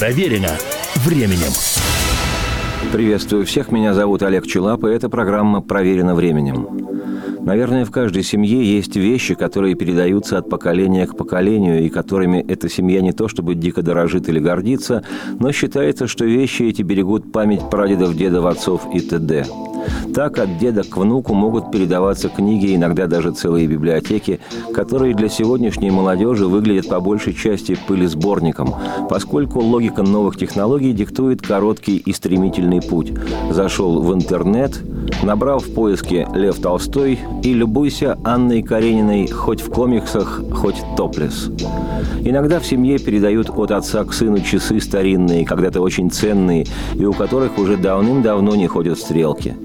Проверено временем. Приветствую всех, меня зовут Олег Челап, и эта программа «Проверено временем». Наверное, в каждой семье есть вещи, которые передаются от поколения к поколению, и которыми эта семья не то чтобы дико дорожит или гордится, но считается, что вещи эти берегут память прадедов, дедов, отцов и т.д. Так от деда к внуку могут передаваться книги, иногда даже целые библиотеки, которые для сегодняшней молодежи выглядят по большей части пылесборником, поскольку логика новых технологий диктует короткий и стремительный путь. Зашел в интернет, набрал в поиске «Лев Толстой» и любуйся Анной Карениной хоть в комиксах, хоть топлес. Иногда в семье передают от отца к сыну часы старинные, когда-то очень ценные, и у которых уже давным-давно не ходят стрелки –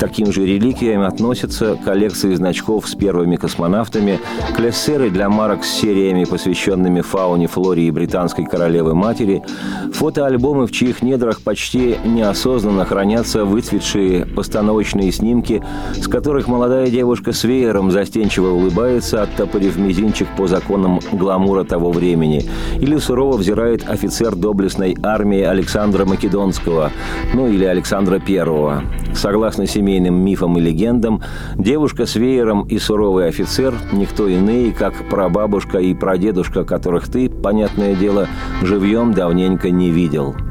таким же реликвиям относятся коллекции значков с первыми космонавтами, клессеры для марок с сериями, посвященными фауне, флоре и британской королевы-матери, фотоальбомы, в чьих недрах почти неосознанно хранятся выцветшие постановочные снимки, с которых молодая девушка с веером застенчиво улыбается, оттопырив мизинчик по законам гламура того времени, или сурово взирает офицер доблестной армии Александра Македонского, ну или Александра Первого. Согласно семейным мифам и легендам, девушка с веером и суровый офицер – никто иные, как прабабушка и прадедушка, которых ты, понятное дело, живьем давненько не видел –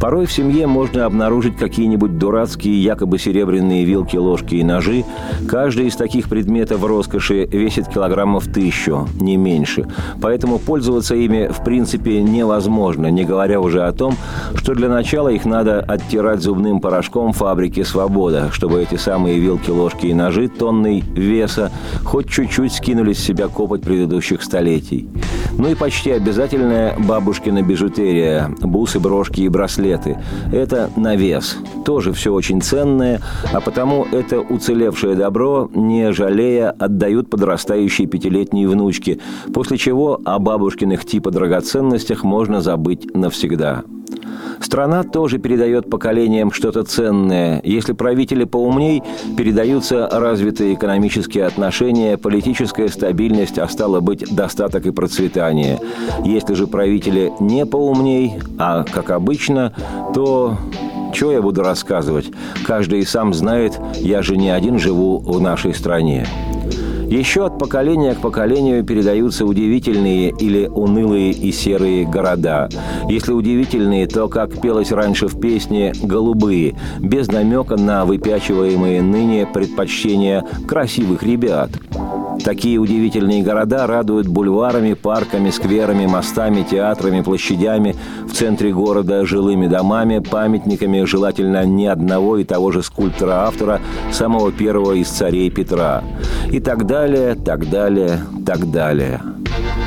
Порой в семье можно обнаружить какие-нибудь дурацкие якобы серебряные вилки, ложки и ножи. Каждый из таких предметов роскоши весит килограммов тысячу, не меньше. Поэтому пользоваться ими в принципе невозможно, не говоря уже о том, что для начала их надо оттирать зубным порошком фабрики «Свобода», чтобы эти самые вилки, ложки и ножи тонной веса хоть чуть-чуть скинули с себя копоть предыдущих столетий. Ну и почти обязательная бабушкина бижутерия, бусы, брошки и браслеты. Это навес. Тоже все очень ценное, а потому это уцелевшее добро, не жалея, отдают подрастающие пятилетние внучки, после чего о бабушкиных типа драгоценностях можно забыть навсегда. Страна тоже передает поколениям что-то ценное. Если правители поумней, передаются развитые экономические отношения, политическая стабильность, а стало быть, достаток и процветание. Если же правители не поумней, а как обычно, то чего я буду рассказывать? Каждый и сам знает, я же не один живу в нашей стране. Еще от поколения к поколению передаются удивительные или унылые и серые города. Если удивительные, то, как пелось раньше в песне, «голубые», без намека на выпячиваемые ныне предпочтения красивых ребят – Такие удивительные города радуют бульварами, парками, скверами, мостами, театрами, площадями, в центре города жилыми домами, памятниками, желательно не одного и того же скульптора-автора, самого первого из царей Петра. И так далее, так далее, так далее.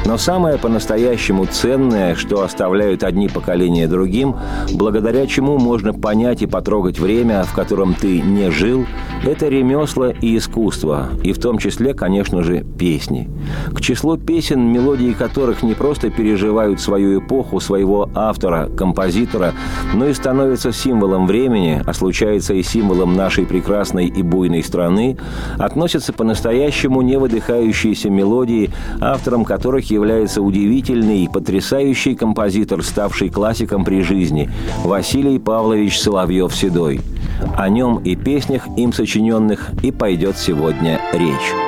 Но самое по-настоящему ценное, что оставляют одни поколения другим, благодаря чему можно понять и потрогать время, в котором ты не жил, это ремесла и искусство, и в том числе, конечно же, песни. К числу песен, мелодии которых не просто переживают свою эпоху, своего автора, композитора, но и становятся символом времени, а случается и символом нашей прекрасной и буйной страны, относятся по-настоящему невыдыхающиеся мелодии, автором которых является удивительный и потрясающий композитор, ставший классиком при жизни, Василий Павлович Соловьев-Седой. О нем и песнях, им сочиненных, и пойдет сегодня речь.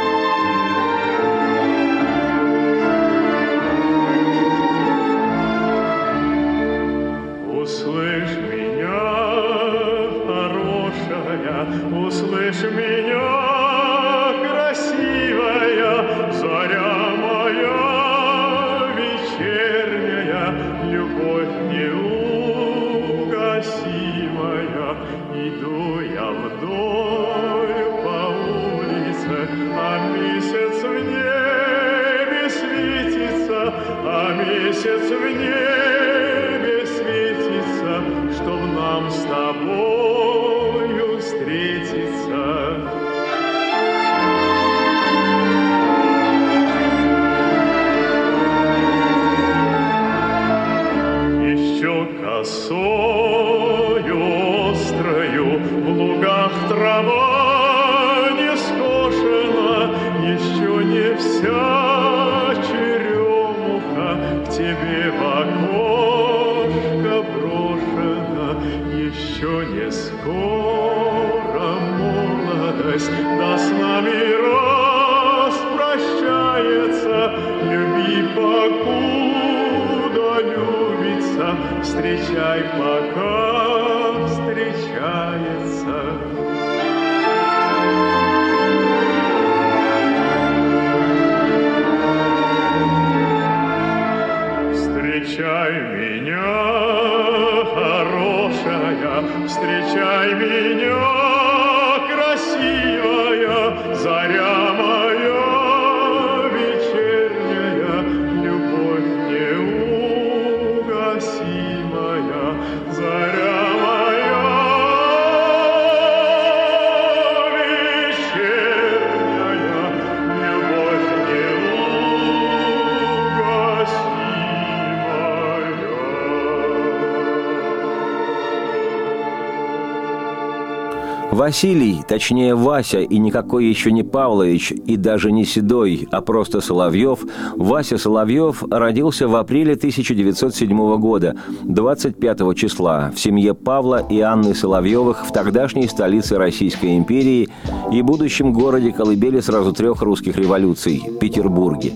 Василий, точнее Вася, и никакой еще не Павлович, и даже не Седой, а просто Соловьев, Вася Соловьев родился в апреле 1907 года, 25 числа, в семье Павла и Анны Соловьевых в тогдашней столице Российской империи и будущем городе колыбели сразу трех русских революций – Петербурге.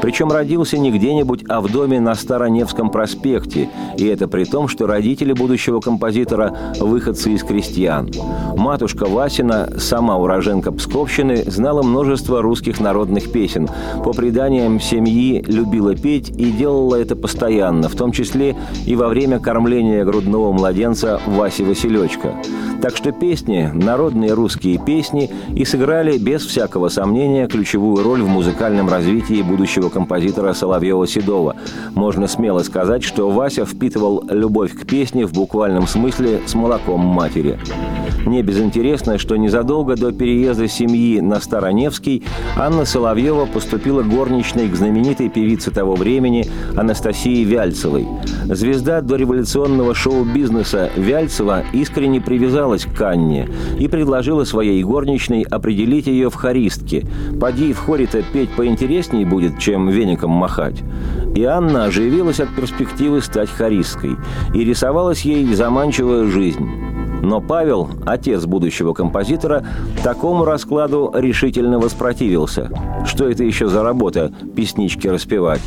Причем родился не где-нибудь, а в доме на Староневском проспекте, и это при том, что родители будущего композитора – выходцы из крестьян. Матушка Васина, сама уроженка Псковщины, знала множество русских народных песен. По преданиям семьи любила петь и делала это постоянно, в том числе и во время кормления грудного младенца Васи Василечка. Так что песни, народные русские песни, и сыграли без всякого сомнения ключевую роль в музыкальном развитии будущего композитора Соловьева-Седова. Можно смело сказать, что Вася впитывал любовь к песне в буквальном смысле с молоком матери. Не безинтересно, что незадолго до переезда семьи на Староневский Анна Соловьева поступила горничной к знаменитой певице того времени Анастасии Вяльцевой. Звезда дореволюционного шоу-бизнеса Вяльцева искренне привязалась к Анне и предложила своей горничной определить ее в хористке. Поди в хоре-то петь поинтереснее будет, чем веником махать. И Анна оживилась от перспективы стать хористкой, и рисовалась ей заманчивая жизнь. Но Павел, отец будущего композитора, такому раскладу решительно воспротивился. Что это еще за работа – песнички распевать?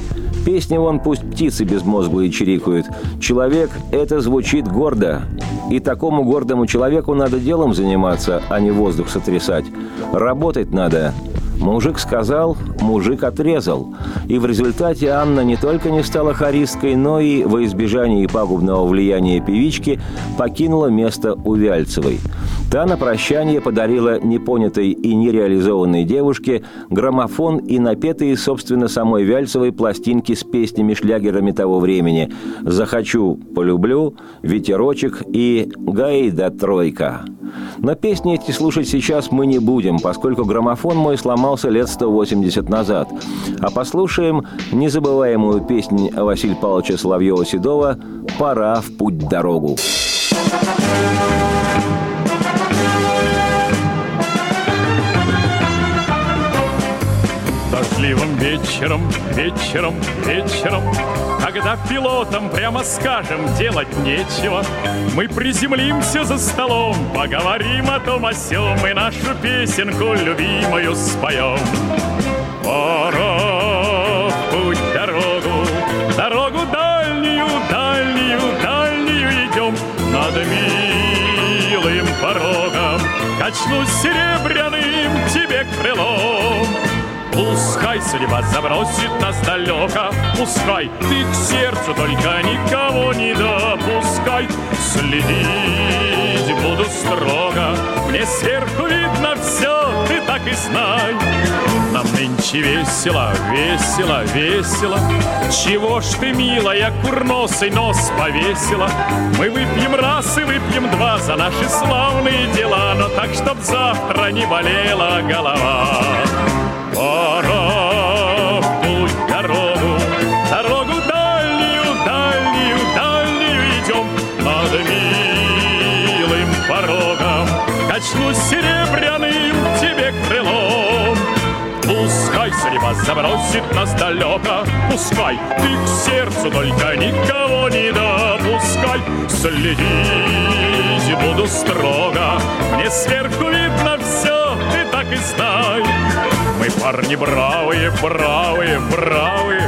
Песни вон пусть птицы безмозглые чирикают. Человек – это звучит гордо. И такому гордому человеку надо делом заниматься, а не воздух сотрясать. Работать надо, Мужик сказал, мужик отрезал. И в результате Анна не только не стала хористкой, но и, во избежание пагубного влияния певички, покинула место у Вяльцевой. Та на прощание подарила непонятой и нереализованной девушке граммофон и напетые, собственно, самой Вяльцевой пластинки с песнями-шлягерами того времени «Захочу, полюблю», «Ветерочек» и «Гайда тройка». Но песни эти слушать сейчас мы не будем, поскольку граммофон мой сломался лет 180 назад. А послушаем незабываемую песню Василия Павловича Соловьева-Седова «Пора в путь-дорогу». Дождливым вечером, вечером, вечером Когда пилотам прямо скажем делать нечего. Мы приземлимся за столом, поговорим о том о сём И нашу песенку любимую споем. Пора в путь дорогу, дорогу дальнюю, дальнюю, дальнюю идем Над милым порогом Качнусь серебряным тебе крылом Пускай судьба забросит нас далеко, Пускай ты к сердцу только никого не допускай. Следить буду строго, мне сверху видно все, ты так и знай. Нам нынче весело, весело, весело. Чего ж ты, милая, курносый нос повесила? Мы выпьем раз и выпьем два за наши славные дела, Но так, чтоб завтра не болела голова. Пора в дорогу, дорогу дальнюю, дальнюю, дальнюю идем над милым порогом. Качнусь серебряным тебе крылом. Пускай судьба забросит нас далеко, Пускай ты к сердцу только никого не допускай. пускай следить буду строго. Мне сверху видно все, ты так и знай. Мы парни бравые, бравые, бравые,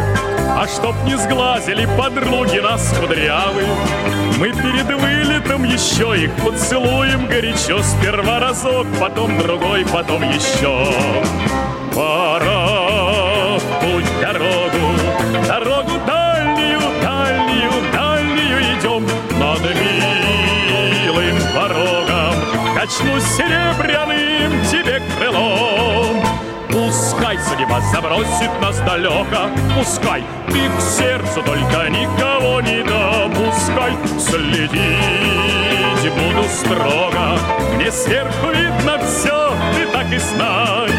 а чтоб не сглазили подруги нас кудрявые, Мы перед вылетом еще их поцелуем горячо. Сперва разок, потом другой, потом еще. Пора в путь дорогу, дорогу дальнюю, дальнюю, дальнюю идем. Над милым порогом качнусь серебряным тебе крылом судьба забросит нас далеко, Пускай ты к сердцу только никого не допускай. Следить буду строго, Мне сверху видно все, ты так и знай.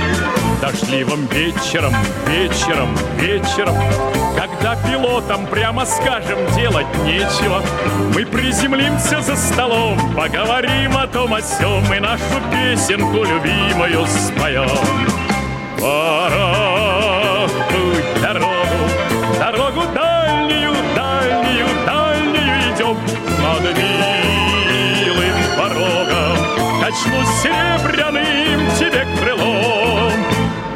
Дождливым вечером, вечером, вечером, Когда пилотам, прямо скажем, делать нечего, Мы приземлимся за столом, поговорим о том о сём И нашу песенку любимую споем. Пора путь дорогу, дорогу дальнюю, дальнюю, дальнюю идем над милым порогом. Качнусь серебряным тебе крылом.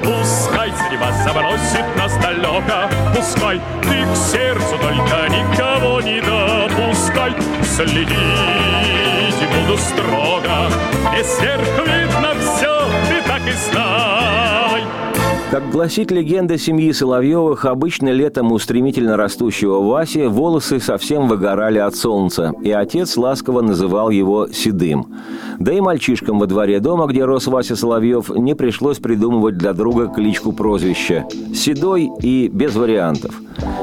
Пускай судьба забросит нас далеко, Пускай ты к сердцу только никого не допускай. Следить буду строго, и сверху видно все, ты так и знай. Как гласит легенда семьи Соловьевых, обычно летом у стремительно растущего Васи волосы совсем выгорали от солнца, и отец ласково называл его «седым». Да и мальчишкам во дворе дома, где рос Вася Соловьев, не пришлось придумывать для друга кличку-прозвище «Седой» и без вариантов.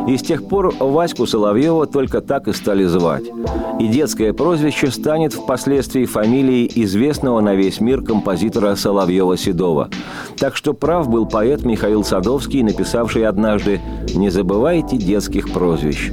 И с тех пор Ваську Соловьева только так и стали звать. И детское прозвище станет впоследствии фамилией известного на весь мир композитора Соловьева-Седова. Так что прав был поэт Михаил Садовский, написавший однажды «Не забывайте детских прозвищ».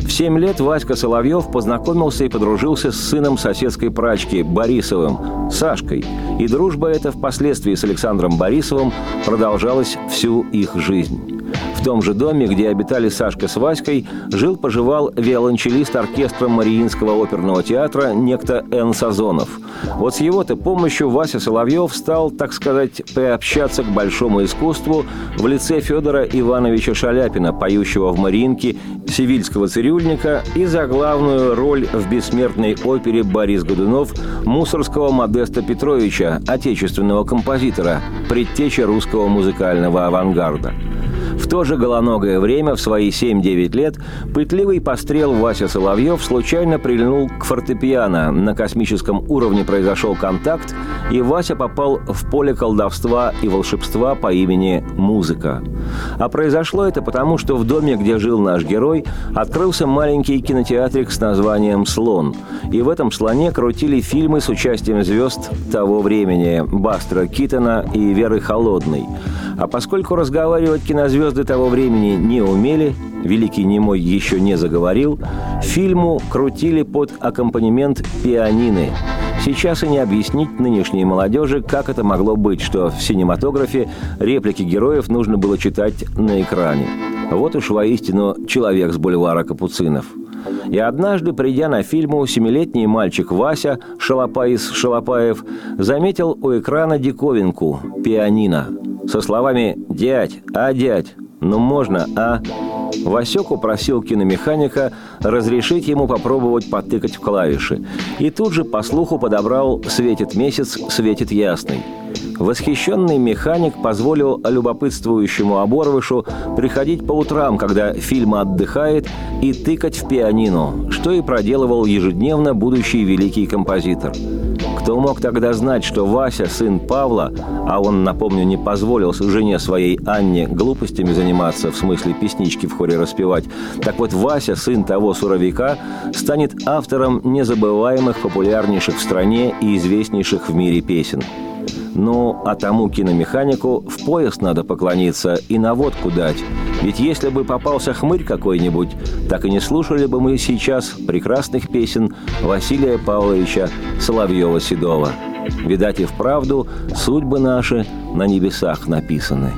В семь лет Васька Соловьев познакомился и подружился с сыном соседской прачки Борисовым, Сашкой. И дружба эта впоследствии с Александром Борисовым продолжалась всю их жизнь. В том же доме, где обитали Сашка с Васькой, жил-поживал виолончелист оркестра Мариинского оперного театра некто Н. Сазонов. Вот с его-то помощью Вася Соловьев стал, так сказать, приобщаться к большому искусству в лице Федора Ивановича Шаляпина, поющего в Мариинке сивильского цирюльника и за главную роль в бессмертной опере Борис Годунов мусорского Модеста Петровича, отечественного композитора, предтеча русского музыкального авангарда. В то же голоногое время, в свои 7-9 лет, пытливый пострел Вася Соловьев случайно прильнул к фортепиано. На космическом уровне произошел контакт, и Вася попал в поле колдовства и волшебства по имени Музыка. А произошло это потому, что в доме, где жил наш герой, открылся маленький кинотеатрик с названием «Слон». И в этом слоне крутили фильмы с участием звезд того времени – Бастера Китона и Веры Холодной. А поскольку разговаривать кинозвезды того времени не умели, великий немой еще не заговорил, фильму крутили под аккомпанемент пианины. Сейчас и не объяснить нынешней молодежи, как это могло быть, что в синематографе реплики героев нужно было читать на экране. Вот уж воистину человек с бульвара Капуцинов. И однажды, придя на фильму, семилетний мальчик Вася, Шалопаис Шалопаев, заметил у экрана диковинку – пианино – со словами «Дядь, а дядь, ну можно, а?» Васек упросил киномеханика разрешить ему попробовать потыкать в клавиши. И тут же по слуху подобрал «Светит месяц, светит ясный». Восхищенный механик позволил любопытствующему оборвышу приходить по утрам, когда фильм отдыхает, и тыкать в пианино, что и проделывал ежедневно будущий великий композитор. Кто мог тогда знать, что Вася, сын Павла, а он, напомню, не позволил жене своей Анне глупостями заниматься, в смысле песнички в хоре распевать, так вот Вася, сын того суровика, станет автором незабываемых, популярнейших в стране и известнейших в мире песен – ну, а тому киномеханику в пояс надо поклониться и наводку дать. Ведь если бы попался хмырь какой-нибудь, так и не слушали бы мы сейчас прекрасных песен Василия Павловича Соловьева-Седова. Видать и вправду судьбы наши на небесах написаны.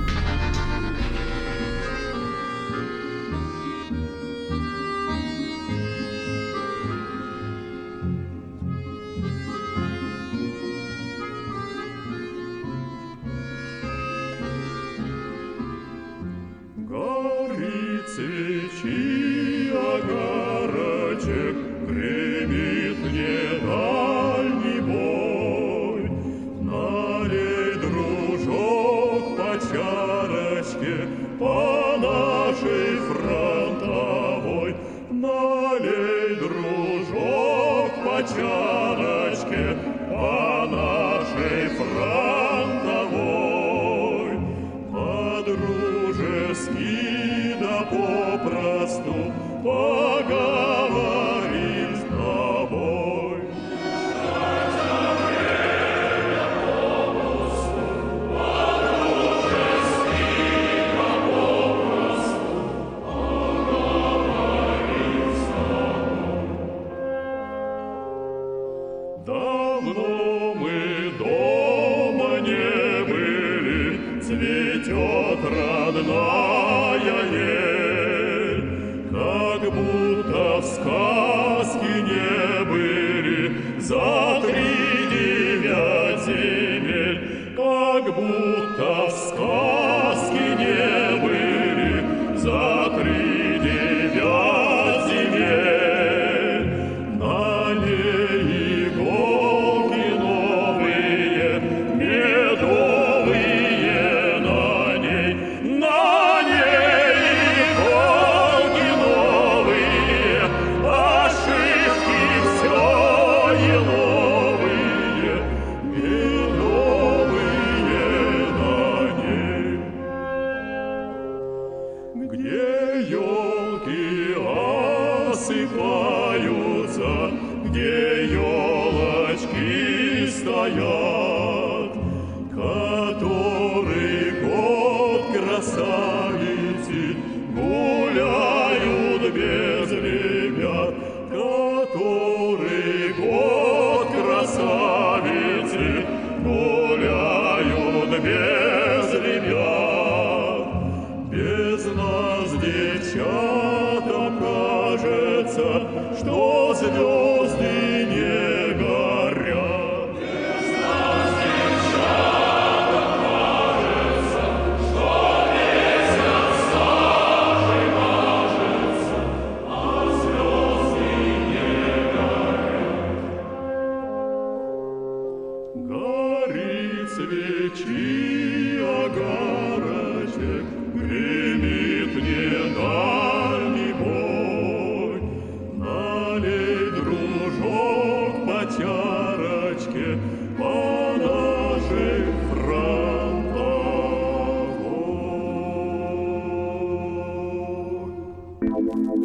Давно мы дома не были, Цветет родная ель, Как будто в сказке не были, За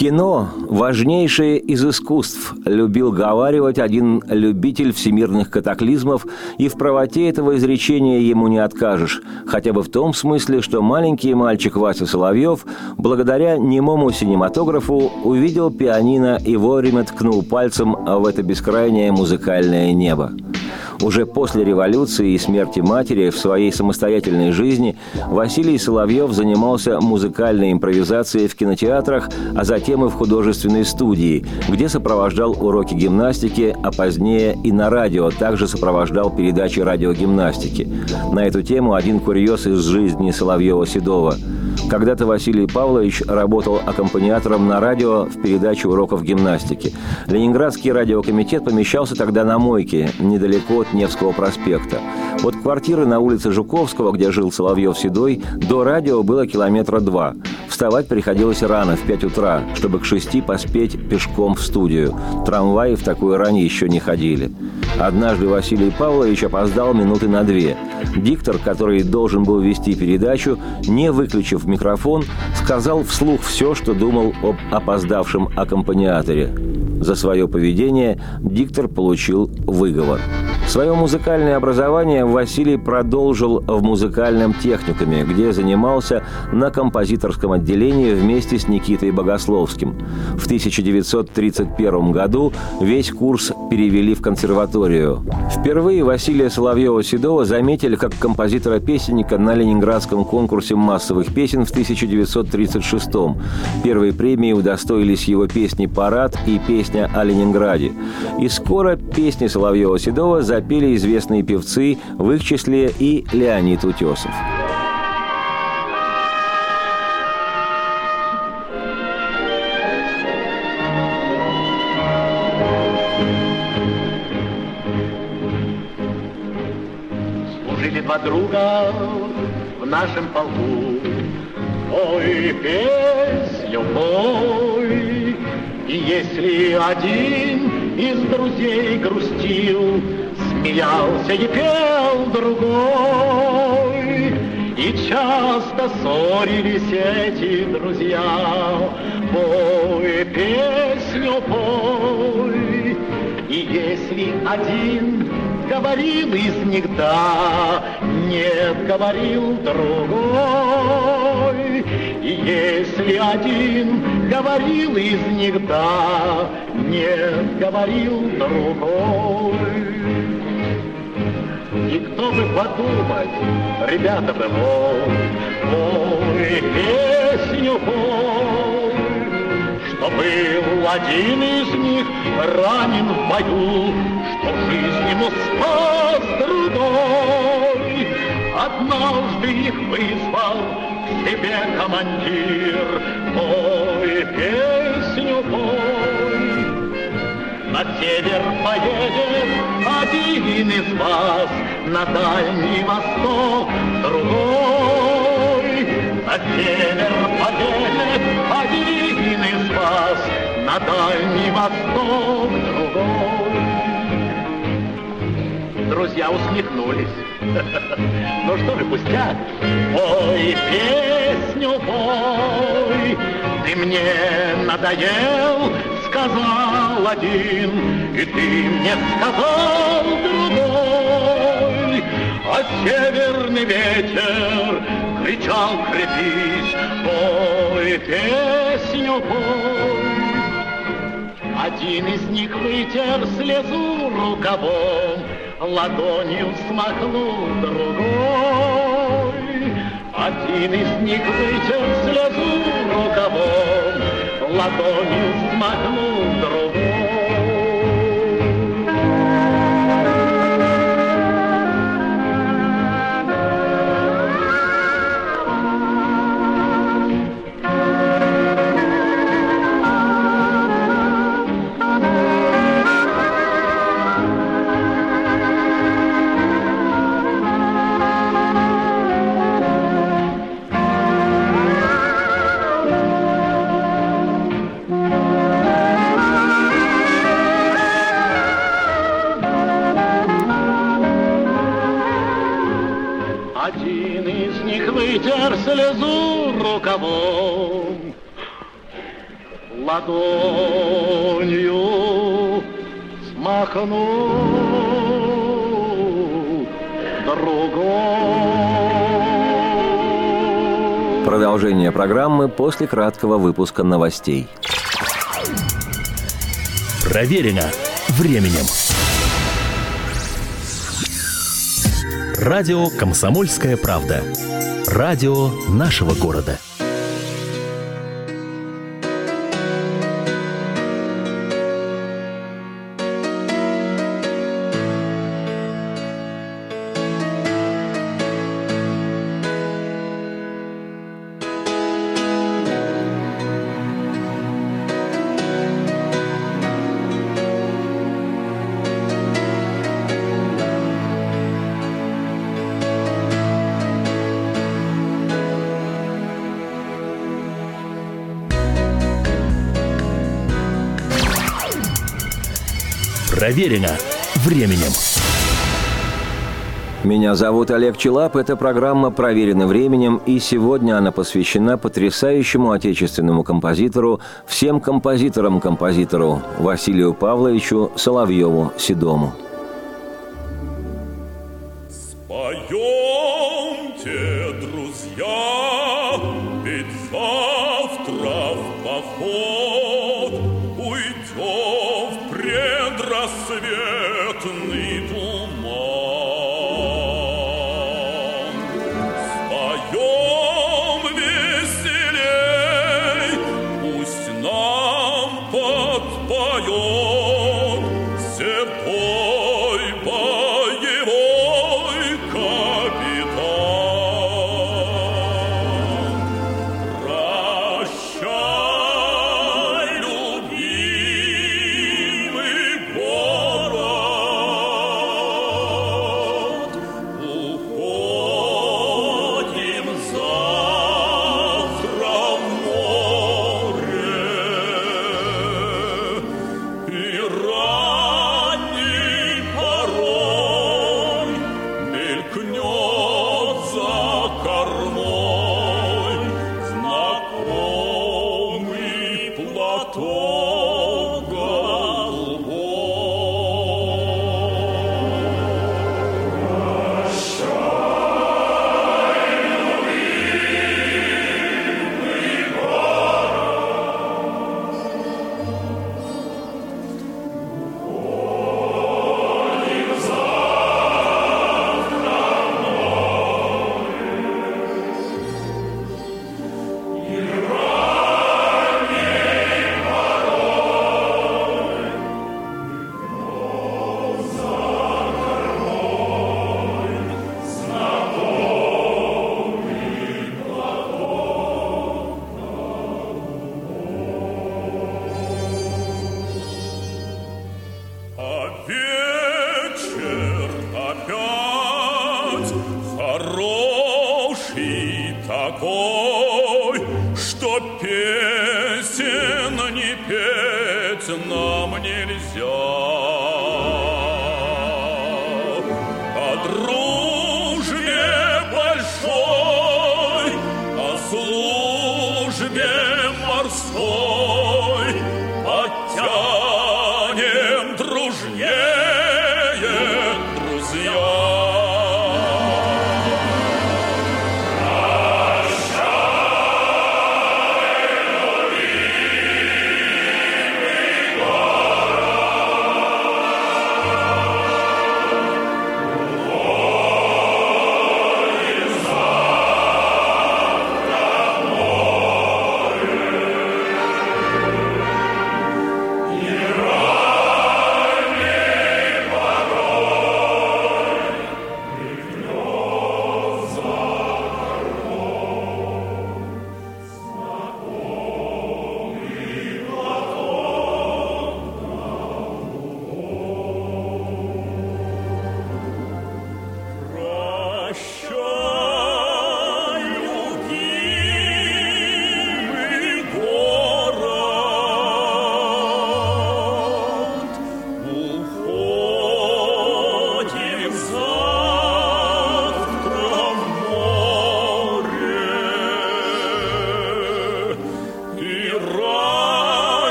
Кино – важнейшее из искусств, любил говаривать один любитель всемирных катаклизмов, и в правоте этого изречения ему не откажешь, хотя бы в том смысле, что маленький мальчик Вася Соловьев, благодаря немому синематографу, увидел пианино и вовремя ткнул пальцем в это бескрайнее музыкальное небо. Уже после революции и смерти матери в своей самостоятельной жизни Василий Соловьев занимался музыкальной импровизацией в кинотеатрах, а затем и в художественной студии, где сопровождал уроки гимнастики, а позднее и на радио также сопровождал передачи радиогимнастики. На эту тему один курьез из жизни Соловьева-Седова – когда-то Василий Павлович работал аккомпаниатором на радио в передаче уроков гимнастики. Ленинградский радиокомитет помещался тогда на мойке, недалеко от Невского проспекта. От квартиры на улице Жуковского, где жил Соловьев-Седой, до радио было километра два. Вставать приходилось рано, в 5 утра, чтобы к шести поспеть пешком в студию. Трамваи в такую рань еще не ходили. Однажды Василий Павлович опоздал минуты на две. Диктор, который должен был вести передачу, не выключив микрофон, сказал вслух все, что думал об опоздавшем аккомпаниаторе. За свое поведение диктор получил выговор. Свое музыкальное образование Василий продолжил в музыкальном техникуме, где занимался на композиторском отделении вместе с Никитой Богословским. В 1931 году весь курс перевели в консерваторию. Впервые Василия Соловьева-Седова заметили как композитора-песенника на Ленинградском конкурсе массовых песен в 1936 -м. Первой премии удостоились его песни «Парад» и песня о Ленинграде. И скоро песни Соловьева-Седова за запели известные певцы, в их числе и Леонид Утесов. Друга в нашем полку, Ой, песню мой, и если один из друзей грустил, смеялся и пел другой. И часто ссорились эти друзья, пой песню пой. И если один говорил из них да, нет, говорил другой. И если один говорил из них да, нет, говорил другой. И кто бы подумать, ребята бы мол, пой песню пой, что был один из них ранен в бою, что жизнь ему спас другой. Однажды их вызвал к себе командир, пой песню пой. На север поедет один из вас, на дальний восток другой. На север поедет один из вас, на дальний восток другой. Друзья усмехнулись. Ну что же, пустяк, пой песню, пой. Ты мне надоел, сказал один, и ты мне сказал другой. А северный ветер кричал, крепись, пой песню, пой. Один из них вытер слезу рукавом, ладонью смахнул другой. Один из них вытер слезу рукавом, ладонью смахнул Продолжение программы после краткого выпуска новостей. Проверено временем. Радио «Комсомольская правда». Радио нашего города. Проверено временем. Меня зовут Олег Челап. Эта программа проверена временем, и сегодня она посвящена потрясающему отечественному композитору, всем композиторам-композитору Василию Павловичу Соловьеву-Седому.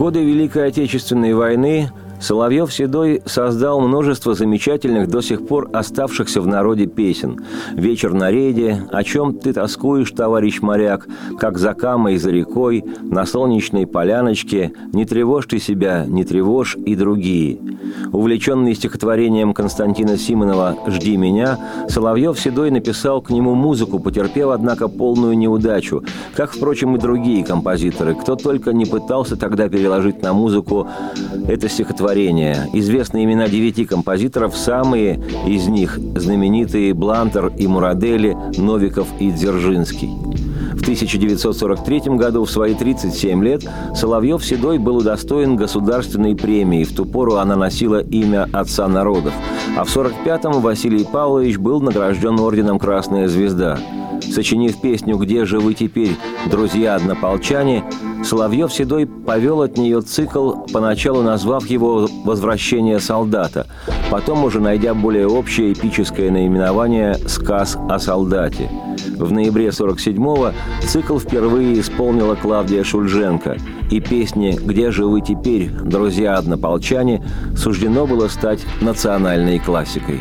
Годы Великой Отечественной войны Соловьев-Седой создал множество замечательных до сих пор оставшихся в народе песен. «Вечер на рейде», «О чем ты тоскуешь, товарищ моряк», «Как за камой за рекой», «На солнечной поляночке», «Не тревожь ты себя, не тревожь» и другие. Увлеченный стихотворением Константина Симонова «Жди меня», Соловьев-Седой написал к нему музыку, потерпев, однако, полную неудачу, как, впрочем, и другие композиторы. Кто только не пытался тогда переложить на музыку это стихотворение. Известны имена девяти композиторов, самые из них знаменитые Блантер и Мурадели, Новиков и Дзержинский. В 1943 году, в свои 37 лет, Соловьев-Седой был удостоен государственной премии. В ту пору она носила имя «Отца народов». А в 1945-м Василий Павлович был награжден орденом «Красная звезда». Сочинив песню «Где же вы теперь, друзья-однополчане», Соловьев Седой повел от нее цикл, поначалу назвав его «Возвращение солдата», потом уже найдя более общее эпическое наименование «Сказ о солдате». В ноябре 47-го цикл впервые исполнила Клавдия Шульженко, и песне «Где же вы теперь, друзья-однополчане» суждено было стать национальной классикой.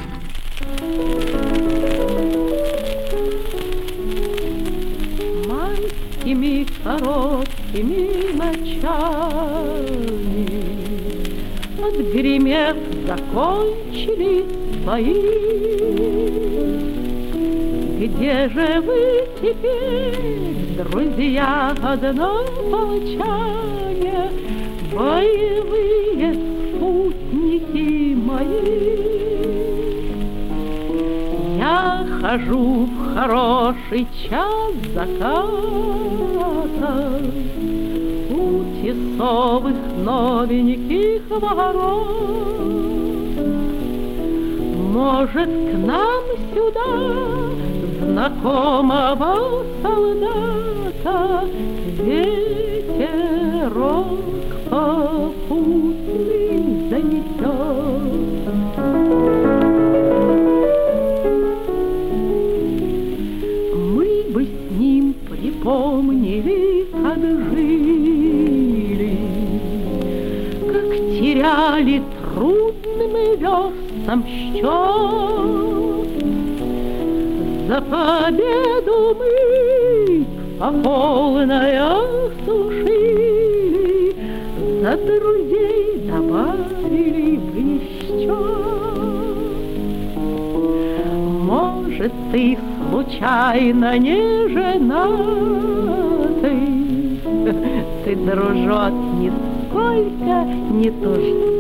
Короткими ночами Отгремев закончили свои где же вы теперь, друзья однополчане, Боевые спутники мои? Я хожу хороший час заката У тесовых новеньких ворот. Может, к нам сюда знакомого солдата ветерок попутный весом счет. За победу мы по полной осушили, За друзей добавили бы еще. Может, ты случайно не женатый, Ты, дружок, нисколько не тужи.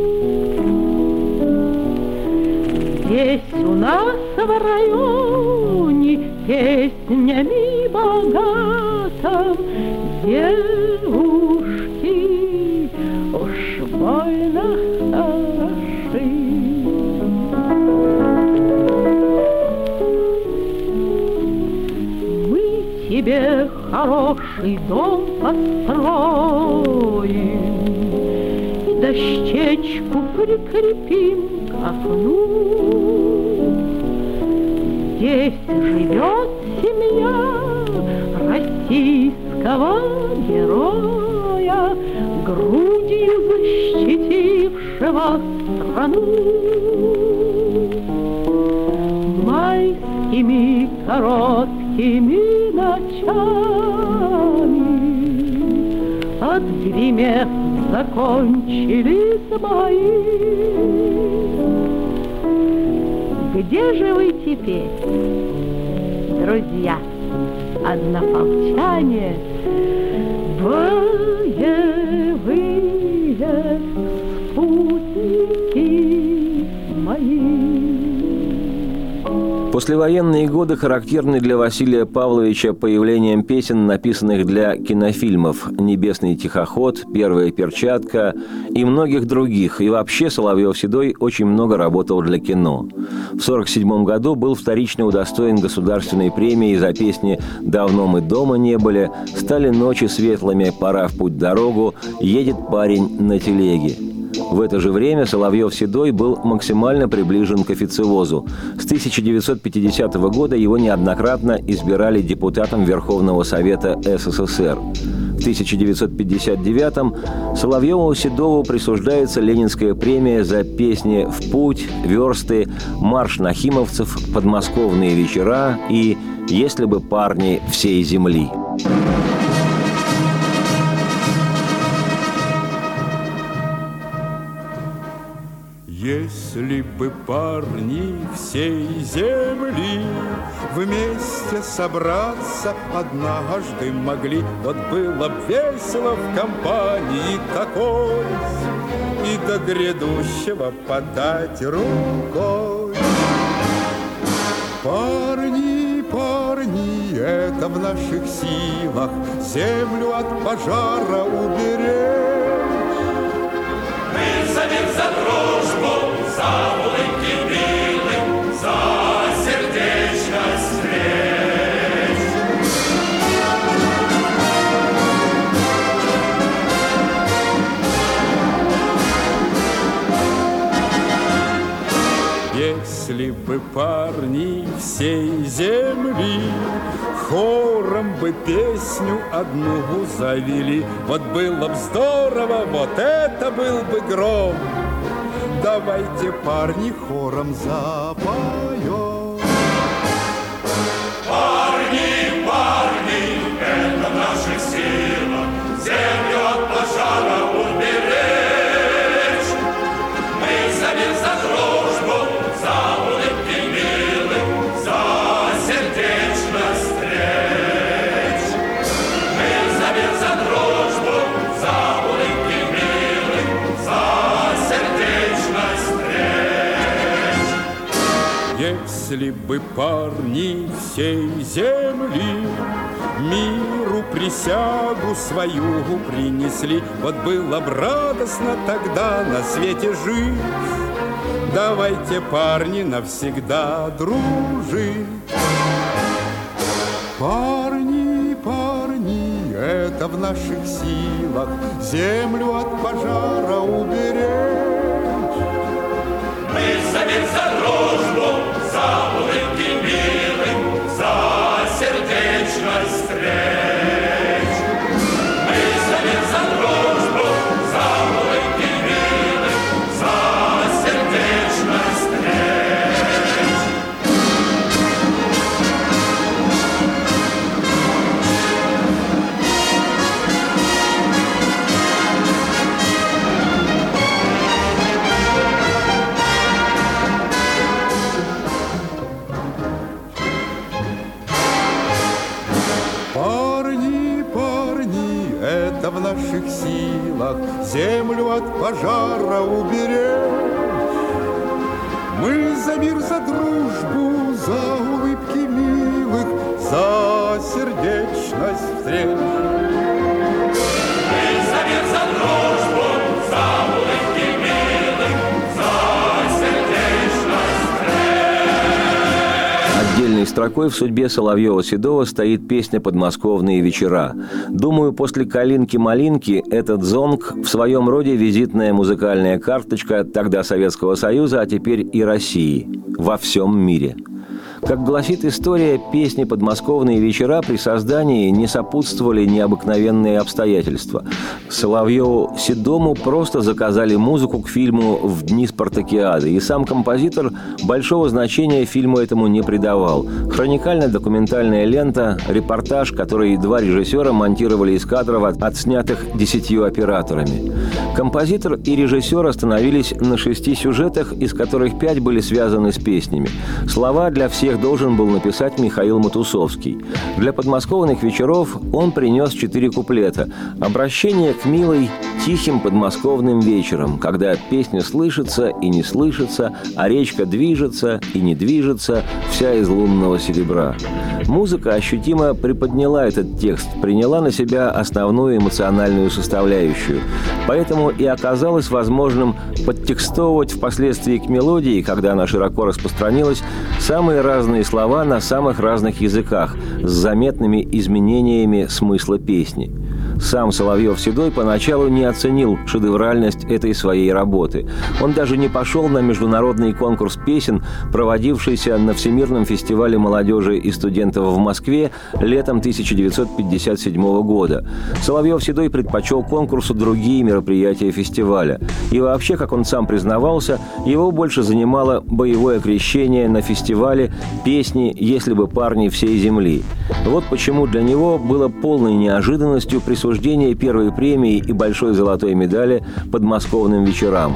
Здесь у нас в районе песнями богатым Девушки уж больно хороши. Мы тебе хороший дом построим И дощечку прикрепим окну. Здесь живет семья российского героя, грудью защитившего страну. Майскими короткими ночами отгремев закончились бои. Где же вы теперь, друзья, однополчане, боевые Послевоенные годы характерны для Василия Павловича появлением песен, написанных для кинофильмов «Небесный тихоход», «Первая перчатка» и многих других. И вообще Соловьев-Седой очень много работал для кино. В 1947 году был вторично удостоен государственной премии за песни «Давно мы дома не были», «Стали ночи светлыми», «Пора в путь дорогу», «Едет парень на телеге». В это же время Соловьев-Седой был максимально приближен к официозу. С 1950 года его неоднократно избирали депутатом Верховного Совета СССР. В 1959-м Соловьеву-Седову присуждается Ленинская премия за песни «В путь», «Версты», «Марш нахимовцев», «Подмосковные вечера» и «Если бы парни всей земли». Если бы парни всей земли Вместе собраться однажды могли, Вот было б весело в компании такой И до грядущего подать рукой. Парни, парни, это в наших силах Землю от пожара уберечь. Мы за мир, за дружбу, если бы парни всей земли Хором бы песню одну завели Вот было б здорово, вот это был бы гром. Давайте, парни, хором запоем Если бы парни всей земли Миру присягу свою принесли Вот было б радостно тогда на свете жить. Давайте, парни, навсегда дружить. Парни, парни, это в наших силах Землю от пожара уберечь. Мы за строкой в судьбе Соловьева-Седова стоит песня «Подмосковные вечера». Думаю, после «Калинки-малинки» этот зонг в своем роде визитная музыкальная карточка тогда Советского Союза, а теперь и России во всем мире – как гласит история, песни «Подмосковные вечера» при создании не сопутствовали необыкновенные обстоятельства. Соловьеву Седому просто заказали музыку к фильму «В дни Спартакиады», и сам композитор большого значения фильму этому не придавал. Хроникальная документальная лента, репортаж, который два режиссера монтировали из кадров, от- отснятых десятью операторами. Композитор и режиссер остановились на шести сюжетах, из которых пять были связаны с песнями. Слова для всех должен был написать Михаил Матусовский. Для подмосковных вечеров он принес четыре куплета. Обращение к милой тихим подмосковным вечером, когда песня слышится и не слышится, а речка движется и не движется, вся из лунного серебра. Музыка ощутимо приподняла этот текст, приняла на себя основную эмоциональную составляющую. Поэтому и оказалось возможным подтекстовывать впоследствии к мелодии, когда она широко распространилась, самые разные слова на самых разных языках с заметными изменениями смысла песни. Сам Соловьев-Седой поначалу не оценил шедевральность этой своей работы. Он даже не пошел на международный конкурс песен, проводившийся на Всемирном фестивале молодежи и студентов в Москве летом 1957 года. Соловьев-Седой предпочел конкурсу другие мероприятия фестиваля. И вообще, как он сам признавался, его больше занимало боевое крещение на фестивале песни «Если бы парни всей земли». Вот почему для него было полной неожиданностью присуждение первой премии и большой золотой медали подмосковным вечерам.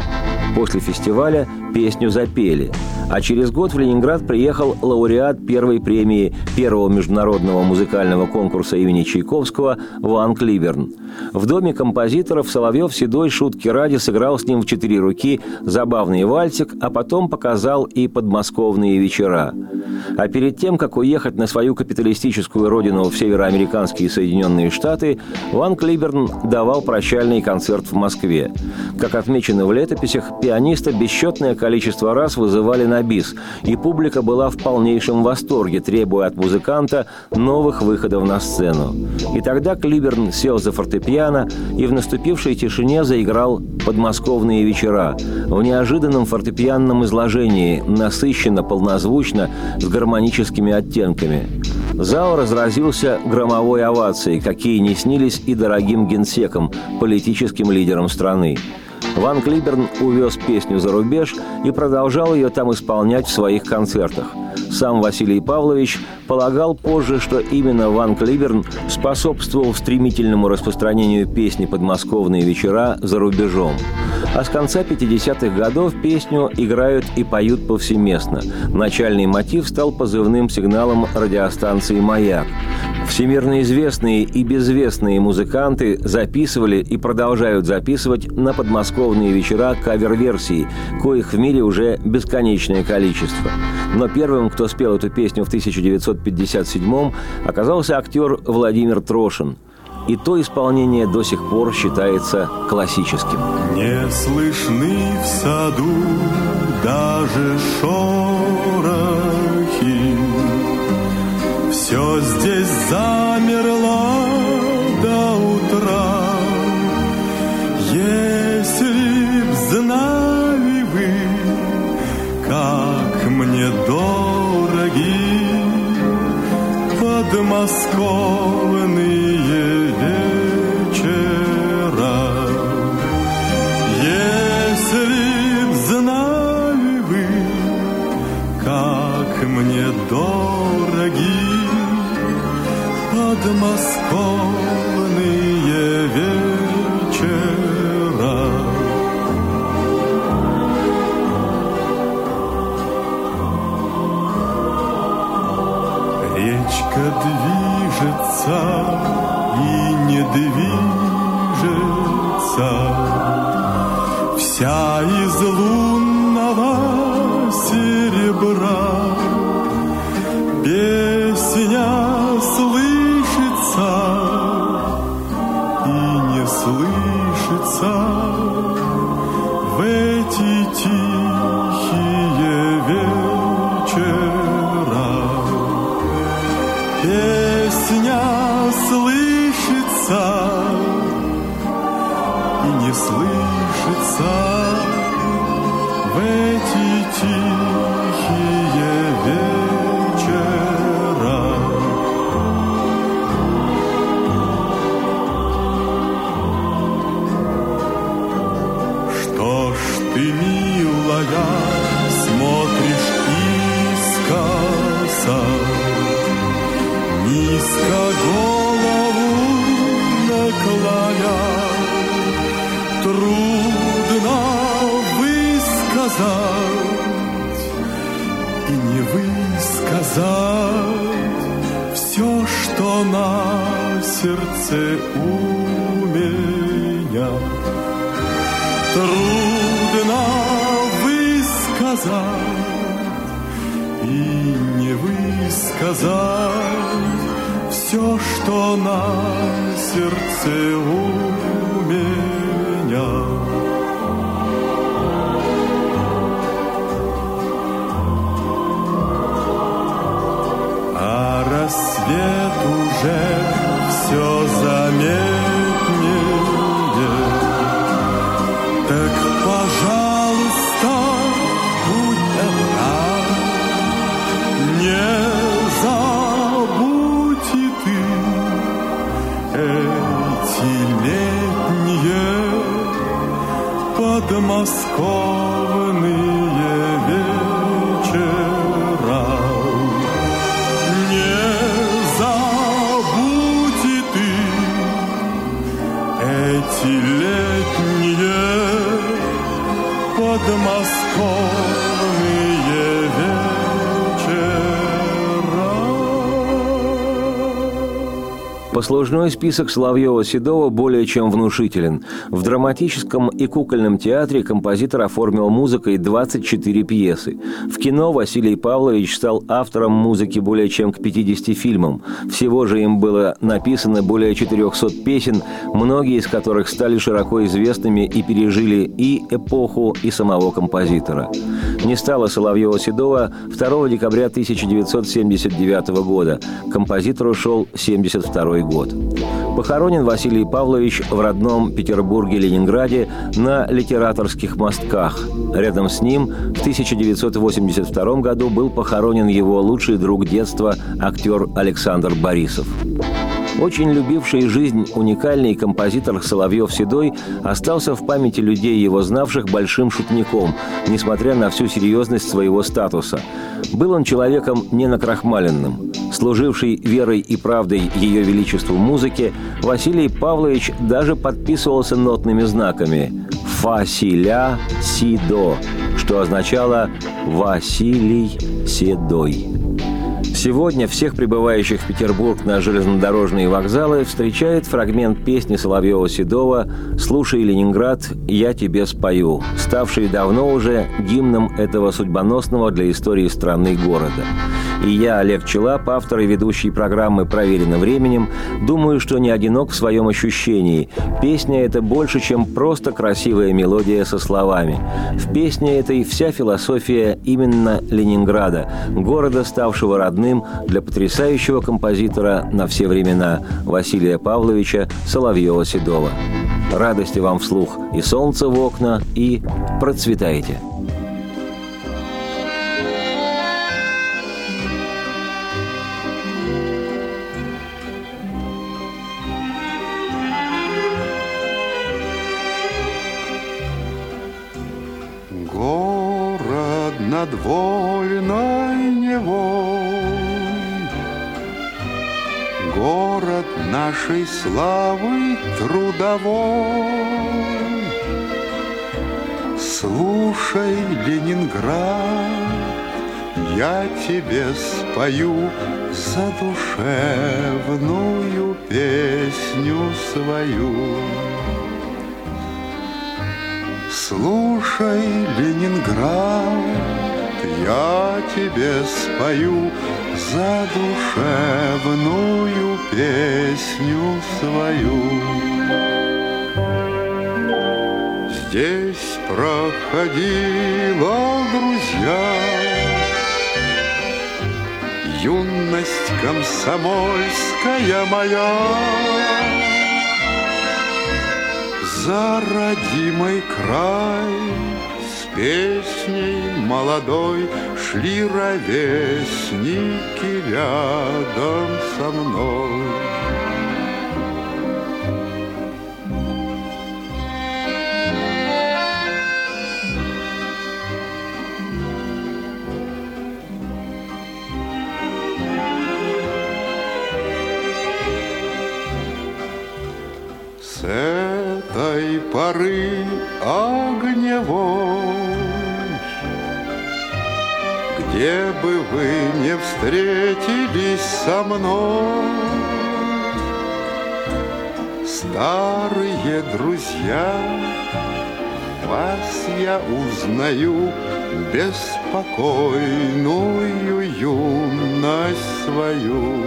После фестиваля песню запели. А через год в Ленинград приехал лауреат первой премии первого международного музыкального конкурса имени Чайковского Ван Кливерн. В доме композиторов Соловьев седой шутки ради сыграл с ним в четыре руки забавный вальсик, а потом показал и подмосковные вечера. А перед тем, как уехать на свою капиталистическую родину в североамериканские Соединенные Штаты, Ван Ван Клиберн давал прощальный концерт в Москве. Как отмечено в летописях, пианиста бесчетное количество раз вызывали на бис, и публика была в полнейшем восторге, требуя от музыканта новых выходов на сцену. И тогда Клиберн сел за фортепиано и в наступившей тишине заиграл «Подмосковные вечера» в неожиданном фортепианном изложении, насыщенно, полнозвучно, с гармоническими оттенками. Зал разразился громовой овацией, какие не снились и дорогим генсекам, политическим лидерам страны. Ван Клиберн увез песню за рубеж и продолжал ее там исполнять в своих концертах. Сам Василий Павлович полагал позже, что именно Ван Клиберн способствовал стремительному распространению песни «Подмосковные вечера» за рубежом. А с конца 50-х годов песню играют и поют повсеместно. Начальный мотив стал позывным сигналом радиостанции «Маяк». Всемирно известные и безвестные музыканты записывали и продолжают записывать на подмосковные вечера кавер-версии, коих в мире уже бесконечное количество. Но первым, кто спел эту песню в 1957-м, оказался актер Владимир Трошин. И то исполнение до сих пор считается классическим. Не слышны в саду даже шорохи все здесь замерло подмосковные на сердце у меня. Трудно высказать и не высказать все, что на сердце у меня. А рассвет уже все заметнее. Так, пожалуйста, будь добра, не забудь и ты эти летние подмосковные Послужной список Соловьева-Седова более чем внушителен. В драматическом и кукольном театре композитор оформил музыкой 24 пьесы. В кино Василий Павлович стал автором музыки более чем к 50 фильмам. Всего же им было написано более 400 песен, многие из которых стали широко известными и пережили и эпоху, и самого композитора. Не стало Соловьева-Седова 2 декабря 1979 года. Композитор ушел 72 год. Похоронен Василий Павлович в родном Петербурге-Ленинграде на литераторских мостках. Рядом с ним в 1982 году был похоронен его лучший друг детства, актер Александр Борисов. Очень любивший жизнь уникальный композитор Соловьев-Седой остался в памяти людей, его знавших, большим шутником, несмотря на всю серьезность своего статуса. Был он человеком не накрахмаленным. Служивший верой и правдой Ее Величеству музыке, Василий Павлович даже подписывался нотными знаками «Фа, си, ля, си, до», что означало «Василий Седой». Сегодня всех прибывающих в Петербург на железнодорожные вокзалы встречает фрагмент песни Соловьева-Седова «Слушай, Ленинград, я тебе спою», ставший давно уже гимном этого судьбоносного для истории страны города. И я, Олег Челап, автор и ведущий программы «Проверено временем», думаю, что не одинок в своем ощущении. Песня – это больше, чем просто красивая мелодия со словами. В песне этой вся философия именно Ленинграда, города, ставшего родным для потрясающего композитора на все времена Василия Павловича Соловьева-Седова. Радости вам вслух и солнце в окна, и процветайте! Нашей славы трудовой. Слушай, Ленинград, я тебе спою задушевную песню свою. Слушай, Ленинград, я тебе спою задушевную песню свою. Здесь проходила, друзья, Юность комсомольская моя. За родимый край с песней молодой Шли ровесники рядом со мной. С этой поры огневой, Где бы вы не встретились со мной, Старые друзья, вас я узнаю, Беспокойную юность свою.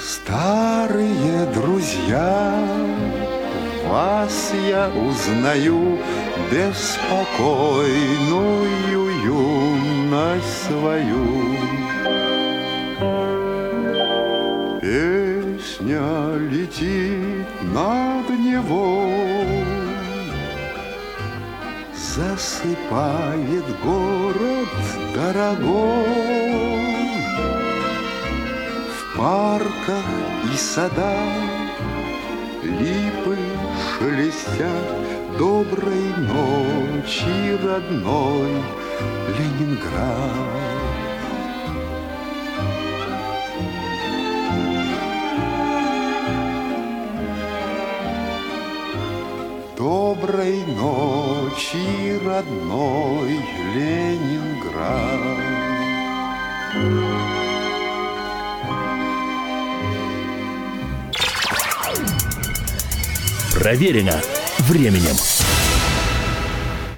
Старые друзья, вас я узнаю, Беспокойную юность свою. Песня летит над Невой, Засыпает город дорогой парках и садах Липы шелестят доброй ночи, родной Ленинград. Доброй ночи, родной Ленинград. Проверено временем.